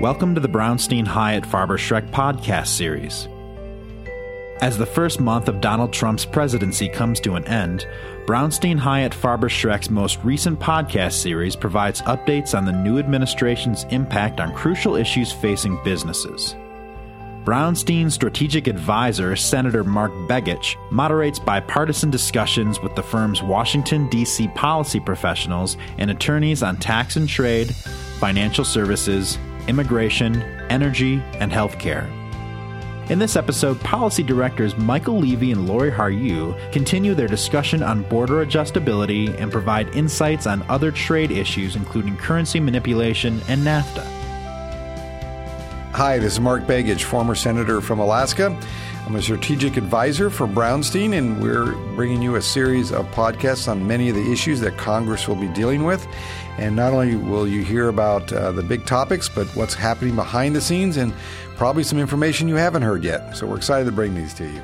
Welcome to the Brownstein Hyatt Farber Schreck podcast series. As the first month of Donald Trump's presidency comes to an end, Brownstein Hyatt Farber Schreck's most recent podcast series provides updates on the new administration's impact on crucial issues facing businesses. Brownstein's strategic advisor, Senator Mark Begich, moderates bipartisan discussions with the firm's Washington, D.C. policy professionals and attorneys on tax and trade, financial services, immigration, energy, and healthcare. In this episode, policy directors Michael Levy and Lori Harju continue their discussion on border adjustability and provide insights on other trade issues, including currency manipulation and NAFTA. Hi, this is Mark Begich, former senator from Alaska. I'm a strategic advisor for Brownstein, and we're bringing you a series of podcasts on many of the issues that Congress will be dealing with. And not only will you hear about uh, the big topics, but what's happening behind the scenes and probably some information you haven't heard yet. So we're excited to bring these to you.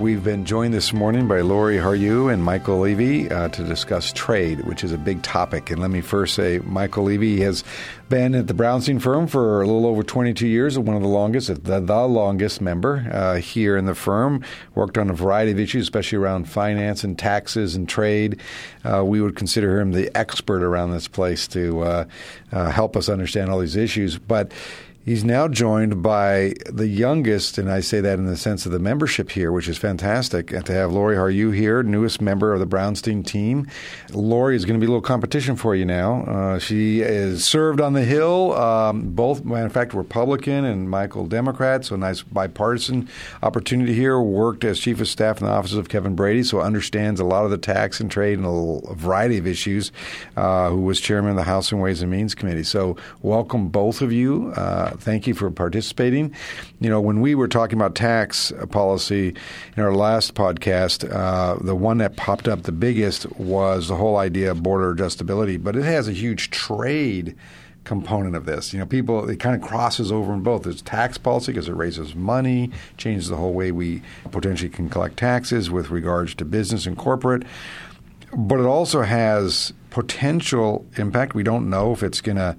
We've been joined this morning by Lori Harju and Michael Levy uh, to discuss trade, which is a big topic. And let me first say, Michael Levy has been at the Brownstein firm for a little over 22 years, one of the longest, the, the longest member uh, here in the firm. Worked on a variety of issues, especially around finance and taxes and trade. Uh, we would consider him the expert around this place to uh, uh, help us understand all these issues. But He's now joined by the youngest, and I say that in the sense of the membership here, which is fantastic. And to have Lori Harju here, newest member of the Brownstein team. Lori is going to be a little competition for you now. Uh, she is served on the Hill, um, both, in fact, Republican and Michael Democrat, so nice bipartisan opportunity here. Worked as chief of staff in the offices of Kevin Brady, so understands a lot of the tax and trade and a variety of issues. Uh, who was chairman of the House and Ways and Means Committee. So welcome both of you. Uh, thank you for participating. You know, when we were talking about tax policy in our last podcast, uh, the one that popped up the biggest was the whole idea of border adjustability, but it has a huge trade component of this. You know, people it kind of crosses over in both. There's tax policy because it raises money, changes the whole way we potentially can collect taxes with regards to business and corporate. But it also has potential impact. We don't know if it's going to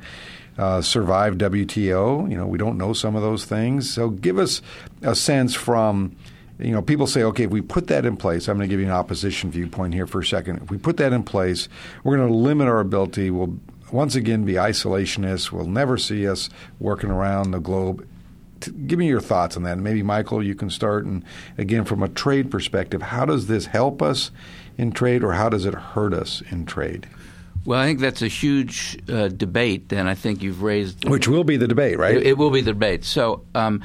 uh, survive WTO. You know, we don't know some of those things. So give us a sense from you know, people say, okay, if we put that in place, I'm going to give you an opposition viewpoint here for a second. If we put that in place, we're going to limit our ability. We'll once again be isolationists. We'll never see us working around the globe. Give me your thoughts on that. And maybe, Michael, you can start. And again, from a trade perspective, how does this help us in trade or how does it hurt us in trade? Well, I think that's a huge uh, debate, and I think you've raised. Which will be the debate, right? It, it will be the debate. So, um,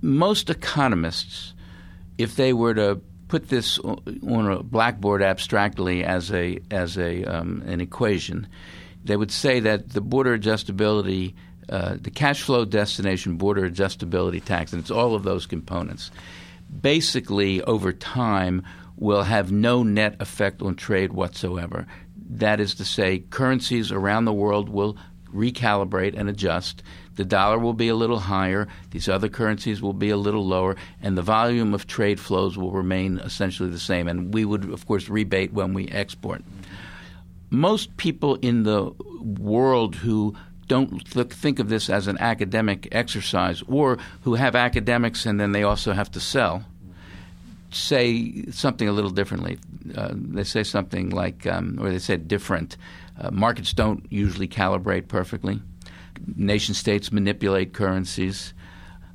most economists, if they were to put this on a blackboard abstractly as a as a um, an equation, they would say that the border adjustability, uh, the cash flow destination border adjustability tax, and it's all of those components, basically over time will have no net effect on trade whatsoever. That is to say, currencies around the world will recalibrate and adjust. The dollar will be a little higher, these other currencies will be a little lower, and the volume of trade flows will remain essentially the same. And we would, of course, rebate when we export. Most people in the world who don't think of this as an academic exercise or who have academics and then they also have to sell say something a little differently. Uh, they say something like, um, or they said different. Uh, markets don't usually calibrate perfectly. Nation states manipulate currencies.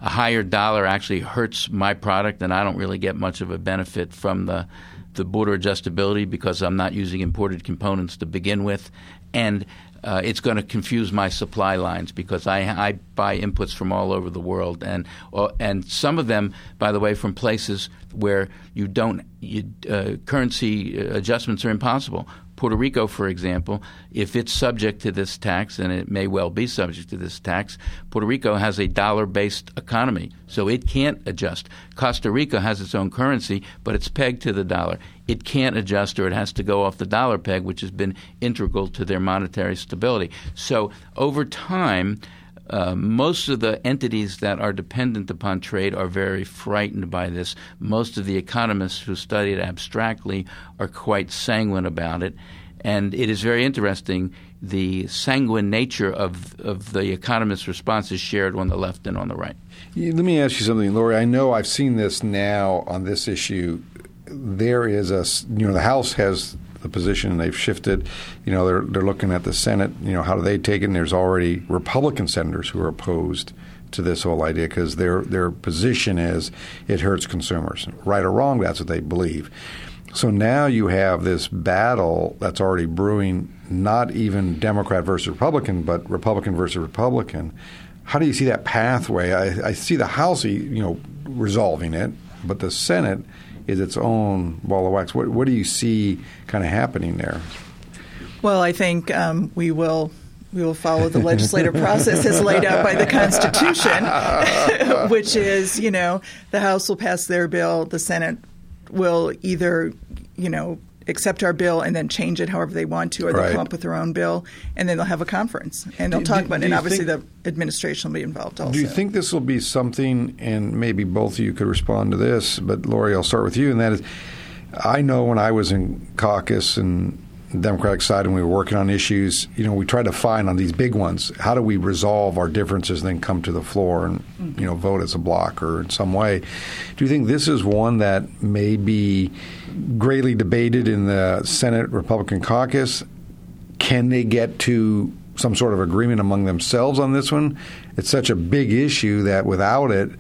A higher dollar actually hurts my product, and I don't really get much of a benefit from the the border adjustability because I'm not using imported components to begin with, and uh, it's going to confuse my supply lines because I, I, buy inputs from all over the world, and uh, and some of them, by the way, from places where you don't you, uh, currency adjustments are impossible. Puerto Rico, for example, if it's subject to this tax, and it may well be subject to this tax, Puerto Rico has a dollar based economy, so it can't adjust. Costa Rica has its own currency, but it's pegged to the dollar. It can't adjust or it has to go off the dollar peg, which has been integral to their monetary stability. So over time, uh, most of the entities that are dependent upon trade are very frightened by this. Most of the economists who study it abstractly are quite sanguine about it. And it is very interesting. The sanguine nature of, of the economist's response is shared on the left and on the right. Let me ask you something, Lori. I know I've seen this now on this issue. There is a, you know, the House has the position they've shifted. You know, they're they're looking at the Senate. You know, how do they take it? And there's already Republican senators who are opposed to this whole idea because their their position is it hurts consumers. Right or wrong, that's what they believe. So now you have this battle that's already brewing, not even Democrat versus Republican, but Republican versus Republican. How do you see that pathway? I, I see the House, you know, resolving it, but the Senate is its own ball of wax. What, what do you see kind of happening there? Well, I think um, we will we will follow the legislative process as laid out by the Constitution, which is, you know, the House will pass their bill, the Senate will either, you know, accept our bill and then change it however they want to, or they'll right. come up with their own bill, and then they'll have a conference and they'll Do- talk do- about it. And obviously, think- the administration will be involved also. Do you think this will be something, and maybe both of you could respond to this, but Lori, I'll start with you, and that is I know when I was in caucus and Democratic side and we were working on issues, you know, we tried to find on these big ones, how do we resolve our differences and then come to the floor and, you know, vote as a block or in some way. Do you think this is one that may be greatly debated in the Senate Republican caucus? Can they get to some sort of agreement among themselves on this one? It's such a big issue that without it,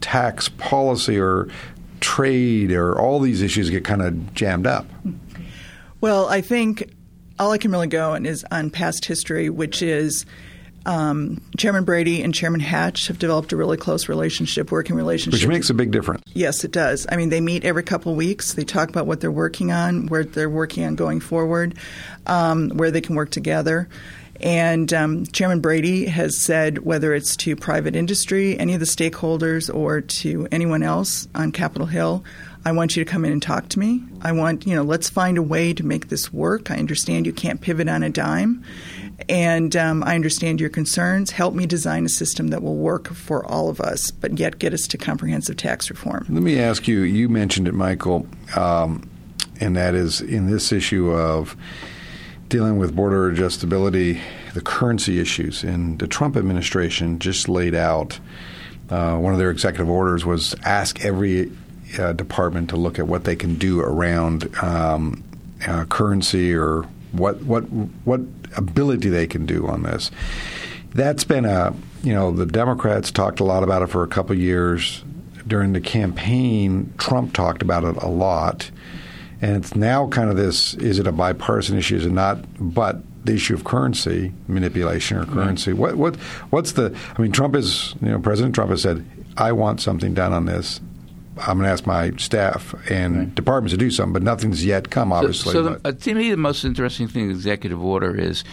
tax policy or trade or all these issues get kind of jammed up. Well, I think all I can really go on is on past history, which is um, Chairman Brady and Chairman Hatch have developed a really close relationship, working relationship. Which makes a big difference. Yes, it does. I mean, they meet every couple of weeks. They talk about what they're working on, where they're working on going forward, um, where they can work together. And um, Chairman Brady has said whether it's to private industry, any of the stakeholders, or to anyone else on Capitol Hill, I want you to come in and talk to me. I want, you know, let's find a way to make this work. I understand you can't pivot on a dime. And um, I understand your concerns. Help me design a system that will work for all of us, but yet get us to comprehensive tax reform. Let me ask you you mentioned it, Michael, um, and that is in this issue of dealing with border adjustability, the currency issues. And the Trump administration just laid out uh, one of their executive orders was ask every uh, department to look at what they can do around um, uh, currency or what what what ability they can do on this. That's been a you know the Democrats talked a lot about it for a couple years during the campaign. Trump talked about it a lot, and it's now kind of this: is it a bipartisan issue? Is it not? But the issue of currency manipulation or currency. What what what's the? I mean, Trump is you know President Trump has said, "I want something done on this." I'm going to ask my staff and departments to do something, but nothing's yet come. Obviously, So, so the, uh, to me, the most interesting thing in the executive order is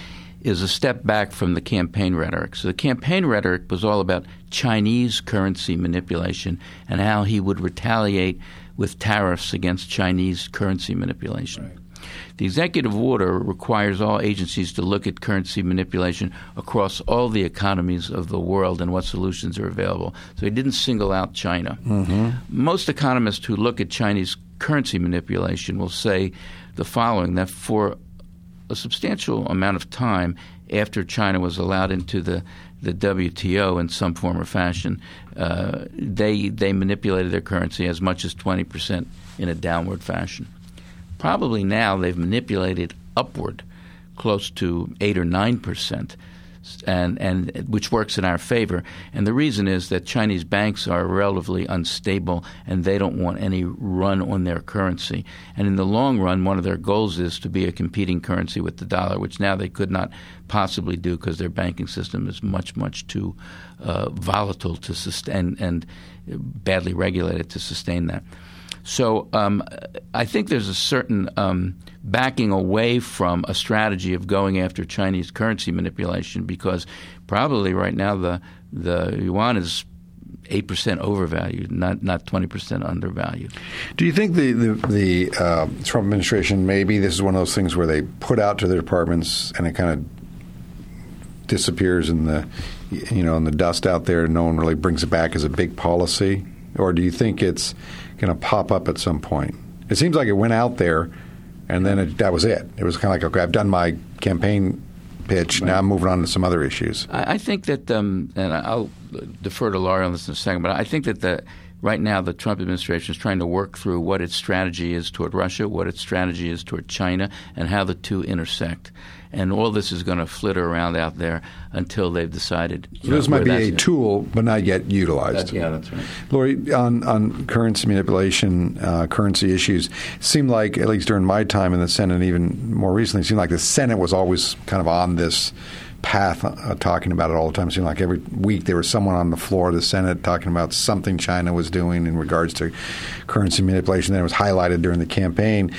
is a step back from the campaign rhetoric. So the campaign rhetoric was all about Chinese currency manipulation and how he would retaliate with tariffs against Chinese currency manipulation. The executive order requires all agencies to look at currency manipulation across all the economies of the world and what solutions are available. So he didn't single out China. Most economists who look at Chinese currency manipulation will say the following that for a substantial amount of time after China was allowed into the, the WTO in some form or fashion, uh, they they manipulated their currency as much as twenty percent in a downward fashion. Probably now they've manipulated upward, close to eight or nine percent, and and which works in our favor. And the reason is that Chinese banks are relatively unstable, and they don't want any run on their currency. And in the long run, one of their goals is to be a competing currency with the dollar, which now they could not possibly do because their banking system is much much too uh, volatile to sustain and badly regulated to sustain that. So um, I think there's a certain um, backing away from a strategy of going after Chinese currency manipulation because probably right now the the yuan is eight percent overvalued, not not twenty percent undervalued. Do you think the the, the uh, Trump administration maybe this is one of those things where they put out to their departments and it kind of disappears in the you know in the dust out there and no one really brings it back as a big policy, or do you think it's going to pop up at some point? It seems like it went out there and then it, that was it. It was kind of like, okay, I've done my campaign pitch. Right. Now I'm moving on to some other issues. I, I think that, um, and I'll defer to Lori on this in a second, but I think that the right now the Trump administration is trying to work through what its strategy is toward Russia, what its strategy is toward China, and how the two intersect. And all this is going to flitter around out there until they've decided. So this might be a tool, but not yet utilized. That's, yeah, that's right. Lori, on, on currency manipulation, uh, currency issues, seemed like, at least during my time in the Senate, and even more recently, seemed like the Senate was always kind of on this path uh, talking about it all the time. It seemed like every week there was someone on the floor of the Senate talking about something China was doing in regards to currency manipulation. That was highlighted during the campaign.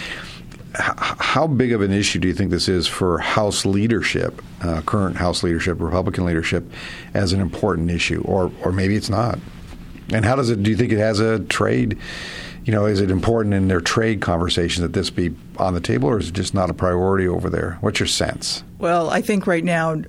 H- how big of an issue do you think this is for House leadership, uh, current House leadership, Republican leadership, as an important issue, or or maybe it's not? And how does it? Do you think it has a trade? You know, is it important in their trade conversations that this be on the table, or is it just not a priority over there? What's your sense? Well, I think right now,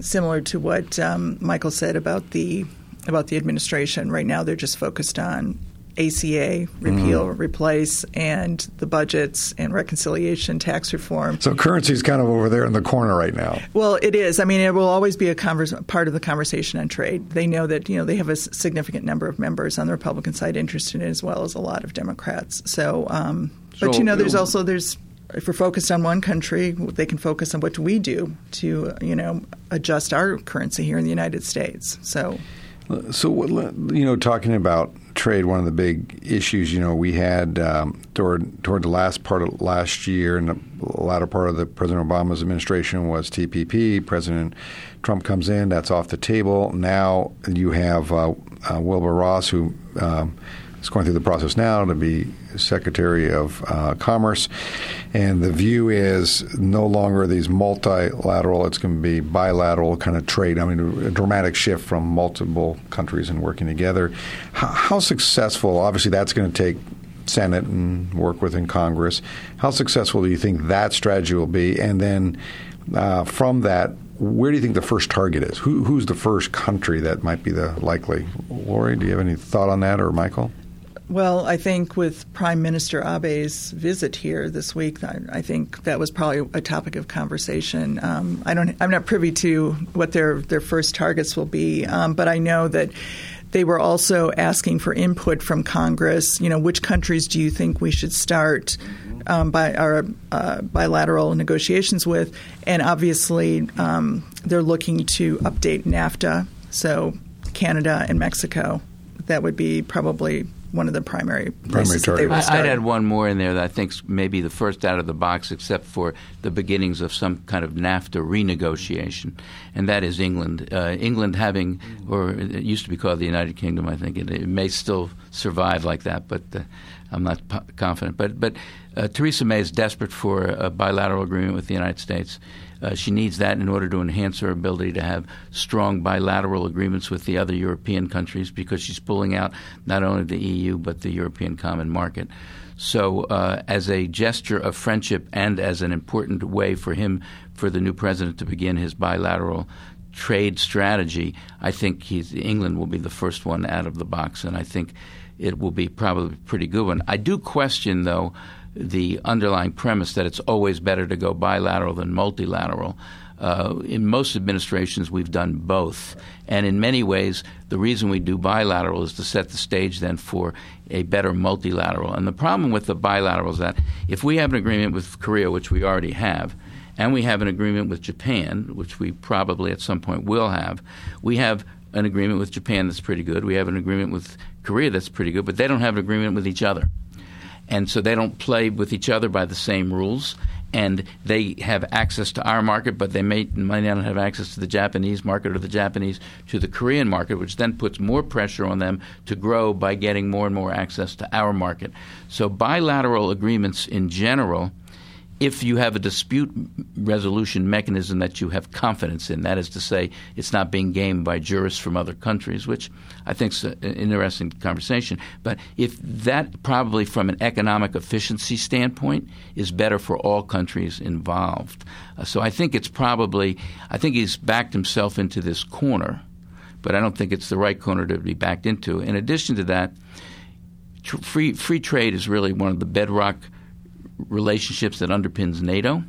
similar to what um, Michael said about the about the administration, right now they're just focused on ACA, repeal, mm. replace, and the budgets and reconciliation, tax reform. So currency is kind of over there in the corner right now. Well, it is. I mean, it will always be a converse, part of the conversation on trade. They know that you know they have a significant number of members on the Republican side interested in it, as well as a lot of Democrats. So, um, but you know, there's also there's if we're focused on one country, they can focus on what do we do to you know adjust our currency here in the United States. So. So, you know, talking about trade, one of the big issues, you know, we had um, toward toward the last part of last year and the latter part of the President Obama's administration was TPP. President Trump comes in, that's off the table. Now you have uh, uh, Wilbur Ross, who um, is going through the process now to be Secretary of uh, Commerce. And the view is no longer these multilateral, it's going to be bilateral kind of trade. I mean, a dramatic shift from multiple countries and working together. How, how successful, obviously, that's going to take Senate and work within Congress. How successful do you think that strategy will be? And then uh, from that, where do you think the first target is? Who, who's the first country that might be the likely? Lori, do you have any thought on that, or Michael? Well, I think with Prime Minister Abe's visit here this week, I, I think that was probably a topic of conversation. Um, I don't, I'm not privy to what their their first targets will be, um, but I know that they were also asking for input from Congress. You know, which countries do you think we should start um, by our uh, bilateral negotiations with? And obviously, um, they're looking to update NAFTA, so Canada and Mexico. That would be probably one of the primary primary targets. I'd add one more in there that I think maybe the first out of the box, except for the beginnings of some kind of NAFTA renegotiation, and that is England. Uh, England having, or it used to be called the United Kingdom, I think it, it may still survive like that, but uh, I'm not p- confident. But but uh, Theresa May is desperate for a bilateral agreement with the United States. Uh, she needs that in order to enhance her ability to have strong bilateral agreements with the other European countries because she's pulling out not only the EU but the European Common Market. So, uh, as a gesture of friendship and as an important way for him, for the new president to begin his bilateral trade strategy, I think England will be the first one out of the box, and I think it will be probably a pretty good one. I do question, though, the underlying premise that it's always better to go bilateral than multilateral. Uh, in most administrations, we've done both. And in many ways, the reason we do bilateral is to set the stage then for a better multilateral. And the problem with the bilateral is that if we have an agreement with Korea, which we already have, and we have an agreement with Japan, which we probably at some point will have, we have an agreement with Japan that's pretty good. We have an agreement with Korea that's pretty good, but they don't have an agreement with each other and so they don't play with each other by the same rules. And they have access to our market, but they may, may not have access to the Japanese market or the Japanese to the Korean market, which then puts more pressure on them to grow by getting more and more access to our market. So bilateral agreements in general if you have a dispute resolution mechanism that you have confidence in, that is to say, it's not being gamed by jurists from other countries, which I think is an interesting conversation. But if that probably from an economic efficiency standpoint is better for all countries involved. Uh, so I think it's probably, I think he's backed himself into this corner, but I don't think it's the right corner to be backed into. In addition to that, tr- free, free trade is really one of the bedrock – relationships that underpins NATO.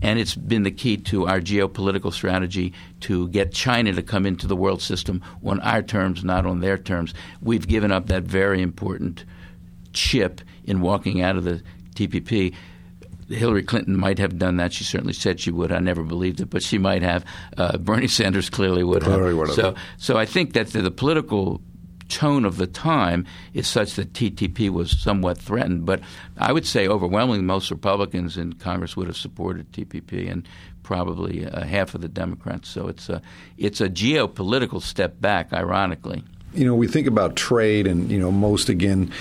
And it's been the key to our geopolitical strategy to get China to come into the world system on our terms, not on their terms. We've given up that very important chip in walking out of the TPP. Hillary Clinton might have done that. She certainly said she would. I never believed it, but she might have. Uh, Bernie Sanders clearly would Clearly have. would have. So, so I think that the, the political tone of the time is such that TTP was somewhat threatened. But I would say overwhelmingly most Republicans in Congress would have supported TPP, and probably uh, half of the Democrats. So it's a it's a geopolitical step back, ironically. you know, we think about trade, and you know, most again,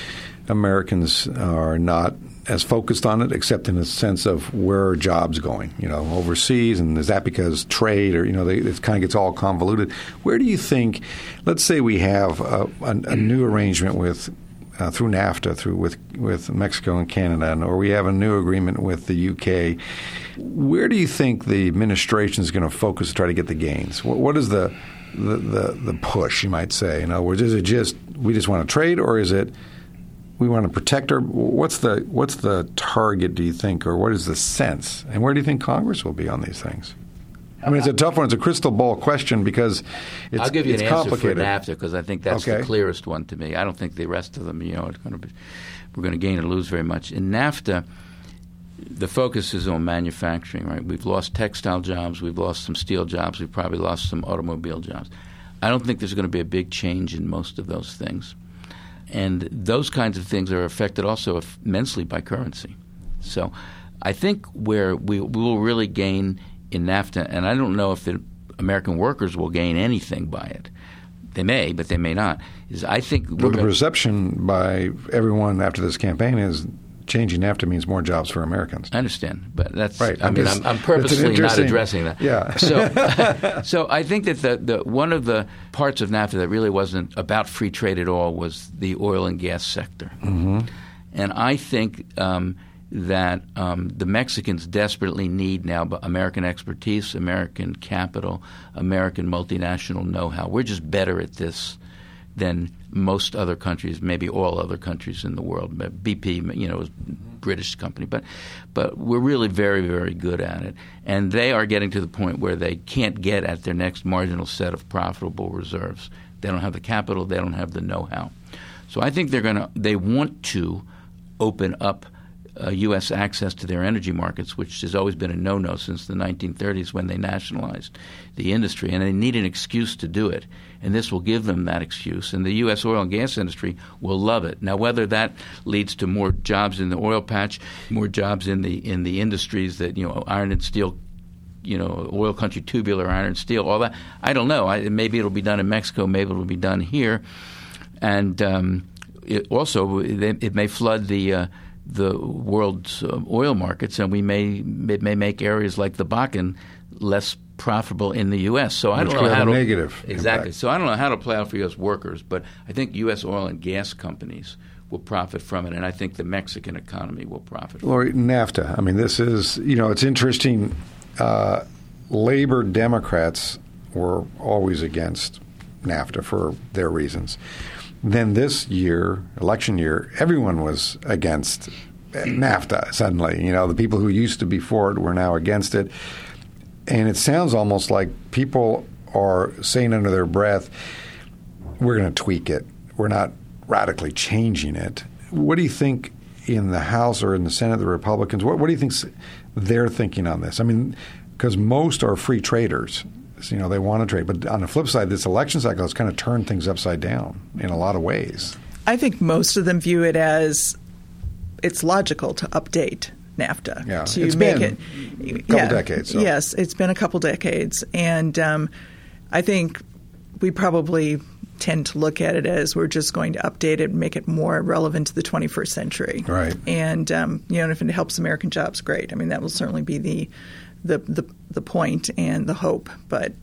Americans are not as focused on it, except in a sense of where are jobs going, you know, overseas, and is that because trade, or you know, they, it kind of gets all convoluted. Where do you think? Let's say we have a, a, a new arrangement with. Uh, through NAFTA, through with with Mexico and Canada, and, or we have a new agreement with the UK. Where do you think the administration is going to focus to try to get the gains? What, what is the the, the the push, you might say? Other words, is it just we just want to trade, or is it we want to protect our? What's the what's the target? Do you think, or what is the sense? And where do you think Congress will be on these things? I mean, it's a tough one. It's a crystal ball question because it's, I'll give you it's an answer for complicated. NAFTA because I think that's Okay. the clearest one to me. I don't think the rest of them, you know, are going to be, we're going to gain or lose very much. In NAFTA, the focus is on manufacturing. Right, we've lost textile jobs, we've lost some steel jobs, we've probably lost some automobile jobs. I don't think there's going to be a big change in most of those things, and those kinds of things are affected also immensely by currency. So, I think where we, we will really gain in NAFTA, and I don't know if the American workers will gain anything by it. They may, but they may not. Is I think Well, the perception by everyone after this campaign is changing NAFTA means more jobs for Americans. I understand, but that's. Right. I I'm mean, just- I'm, I'm purposely not addressing that. Yeah. So, so I think that the, the one of the parts of NAFTA that really wasn't about free trade at all was the oil and gas sector, mm-hmm. and I think um, that um, the Mexicans desperately need now American expertise, American capital, American multinational know-how. We're just better at this than most other countries, maybe all other countries in the world. BP, you know, is British company, but but we're really very very good at it, and they are getting to the point where they can't get at their next marginal set of profitable reserves. They don't have the capital, they don't have the know-how. So I think they're going to they want to open up uh, U.S. access to their energy markets, which has always been a no-no since the 1930s when they nationalized the industry, and they need an excuse to do it. And this will give them that excuse, and the U.S. oil and gas industry will love it. Now, whether that leads to more jobs in the oil patch, more jobs in the in the industries that you know iron and steel you know, oil country tubular iron and steel, all that. I don't know. I, maybe it'll be done in Mexico. Maybe it'll be done here, and um, it also it, it may flood the uh, the world's uh, oil markets, and we may it may make areas like the Bakken less profitable in the U.S. So I Which don't know how to negative exactly. impact. So I don't know how to play out for U.S. workers, but I think U.S. oil and gas companies will profit from it, and I think the Mexican economy will profit. from. Lori, NAFTA. I mean, this is you know, it's interesting. Uh, labor Democrats were always against NAFTA for their reasons. Then this year, election year, everyone was against NAFTA. Suddenly, you know, the people who used to be for it were now against it, and it sounds almost like people are saying under their breath, "We're going to tweak it. We're not radically changing it." What do you think in the House or in the Senate, the Republicans? What, what do you think they're thinking on this? I mean, because most are free traders. You know, they want to trade. But on the flip side, this election cycle has kind of turned things upside down in a lot of ways. I think most of them view it as it's logical to update NAFTA Yeah, to it's make been it a couple decades, so. Yes, it's been a couple decades, and um, I think we probably tend to look at it as we're just going to update it and make it more relevant to the 21st century. Right. And um, you know, if it helps American jobs, great. I mean, that will certainly be the the the, the point and the hope, but.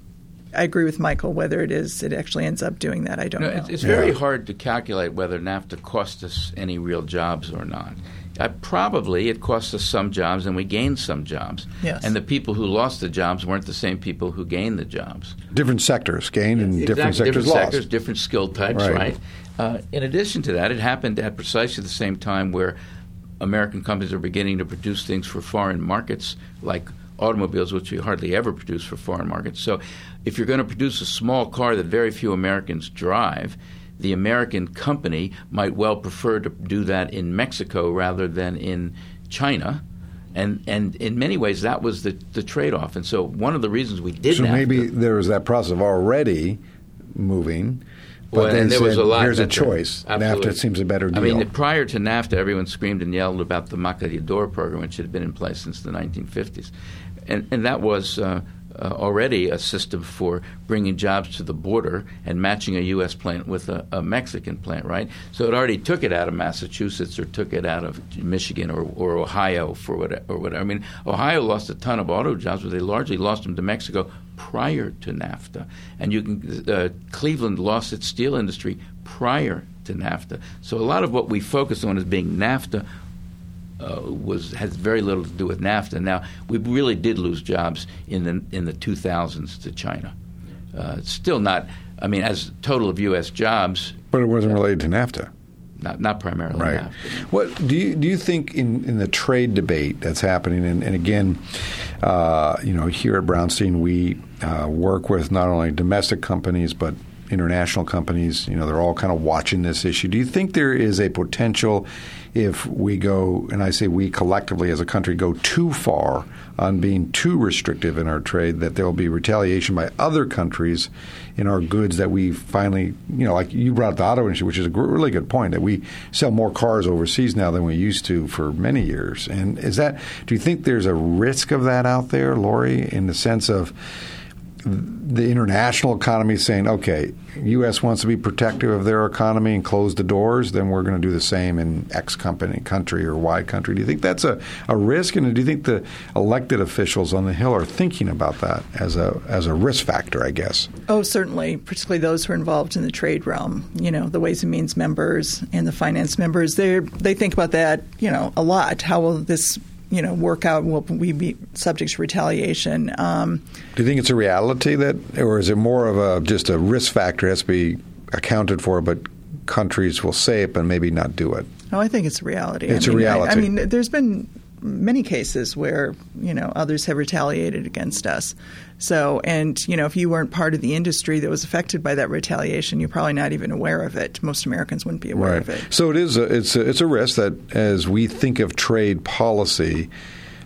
I agree with Michael. Whether it is, it actually ends up doing that. I don't No, know. it's, it's very hard to calculate whether NAFTA cost us any real jobs or not. Uh, probably it cost us some jobs and we gained some jobs. Yes. And the people who lost the jobs weren't the same people who gained the jobs. Different sectors gained and different sectors different lost. sectors, different skill types, Right. right? Uh, in addition to that, it happened at precisely the same time where American companies are beginning to produce things for foreign markets, like automobiles, which we hardly ever produce for foreign markets. So, if you're going to produce a small car that very few Americans drive, the American company might well prefer to do that in Mexico rather than in China. And, and in many ways, that was the, the trade off. And so, one of the reasons we did So maybe there was that process of already moving. But Well, they and there said, was a lot. Here's a choice. Absolutely. NAFTA seems a better deal. I mean, prior to NAFTA, everyone screamed and yelled about the Maquiladora program, which had been in place since the 1950s, and and that was. Uh, uh, already a system for bringing jobs to the border and matching a U.S. plant with a, a Mexican plant, right? So it already took it out of Massachusetts or took it out of Michigan or, or Ohio for what or whatever. I mean, Ohio lost a ton of auto jobs, but they largely lost them to Mexico prior to NAFTA. And you can uh, Cleveland lost its steel industry prior to NAFTA. So a lot of what we focus on as being NAFTA uh, was has very little to do with NAFTA. Now we really did lose jobs in the in the 2000s to China. Uh, still not. I mean, as total of U.S. jobs, but it wasn't related to NAFTA. not not primarily Right. NAFTA. What do you do? You think in, in the trade debate that's happening, and, and again, uh, you know, here at Brownstein, we uh, work with not only domestic companies but international companies. You know, they're all kind of watching this issue. Do you think there is a potential if we go, and I say we collectively as a country go too far on being too restrictive in our trade, that there will be retaliation by other countries in our goods that we finally, you know, like you brought up the auto industry, which is a really good point, that we sell more cars overseas now than we used to for many years. And is that, do you think there's a risk of that out there, Lori, in the sense of, the international economy saying, okay, U.S. wants to be protective of their economy and close the doors, then we're going to do the same in X company, country or Y country. Do you think that's a, a risk? And do you think the elected officials on the Hill are thinking about that as a as a risk factor, I guess? Oh, certainly, particularly those who are involved in the trade realm. You know, the Ways and Means members and the finance members. They they think about that. You know, a lot. How will this you know work out? Will we be subject to retaliation? Um, Do you think it's a reality that, or is it more of a just a risk factor has to be accounted for, but countries will say it but maybe not do it? No, I think it's a reality. It's I a mean, I- I, mean, there's been many cases where you know others have retaliated against us. So, and you know, if you weren't part of the industry that was affected by that retaliation, you're probably not even aware of it. Most Americans wouldn't be aware of it. So it is. A, it's a, it's a risk that as we think of trade policy,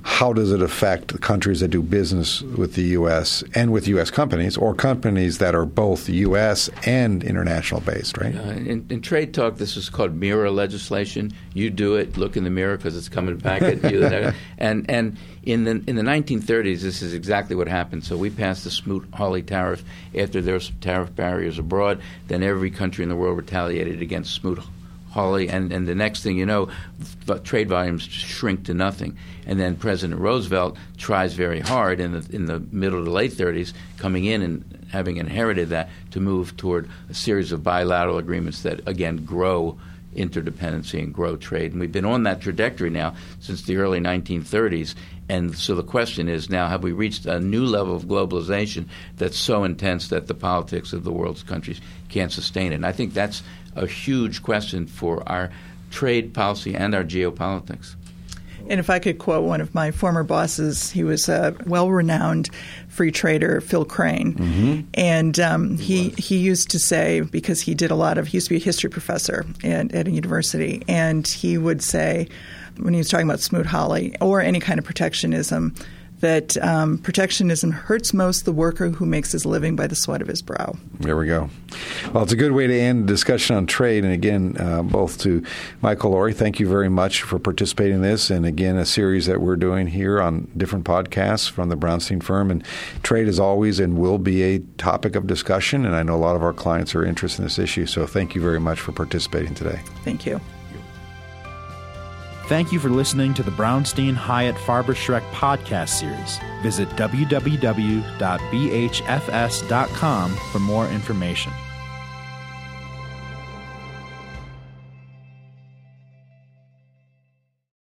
how does it affect the countries that do business with the U.S. and with U.S. companies, or companies that are both U.S. and international based? Right. Uh, in, in trade talk, this is called mirror legislation. You do it, look in the mirror because it's coming back at you. and and in the in the 1930s, this is exactly what happened. So we passed the Smoot-Hawley tariff after there were some tariff barriers abroad. Then every country in the world retaliated against Smoot. Hawley, and, and the next thing you know, trade volumes shrink to nothing. And then President Roosevelt tries very hard in the in the middle to late 30s, coming in and having inherited that, to move toward a series of bilateral agreements that again grow interdependency and grow trade. And we've been on that trajectory now since the early 1930s. And so the question is now have we reached a new level of globalization that's so intense that the politics of the world's countries can't sustain it? And I think that's a huge question for our trade policy and our geopolitics. And if I could quote one of my former bosses, he was a well-renowned free trader, Phil Crane, and um, he he used to say because he did a lot of he used to be a history professor at, at a university, and he would say when he was talking about Smoot-Hawley or any kind of protectionism. That um, protectionism hurts most the worker who makes his living by the sweat of his brow. There we go. Well, it's a good way to end the discussion on trade. And again, uh, both to Michael Lori, thank you very much for participating in this. And again, a series that we're doing here on different podcasts from the Brownstein firm. And trade is always and will be a topic of discussion. And I know a lot of our clients are interested in this issue. So thank you very much for participating today. Thank you. Thank you for listening to the Brownstein Hyatt Farber Schreck podcast series. Visit www.bhfs.com for more information.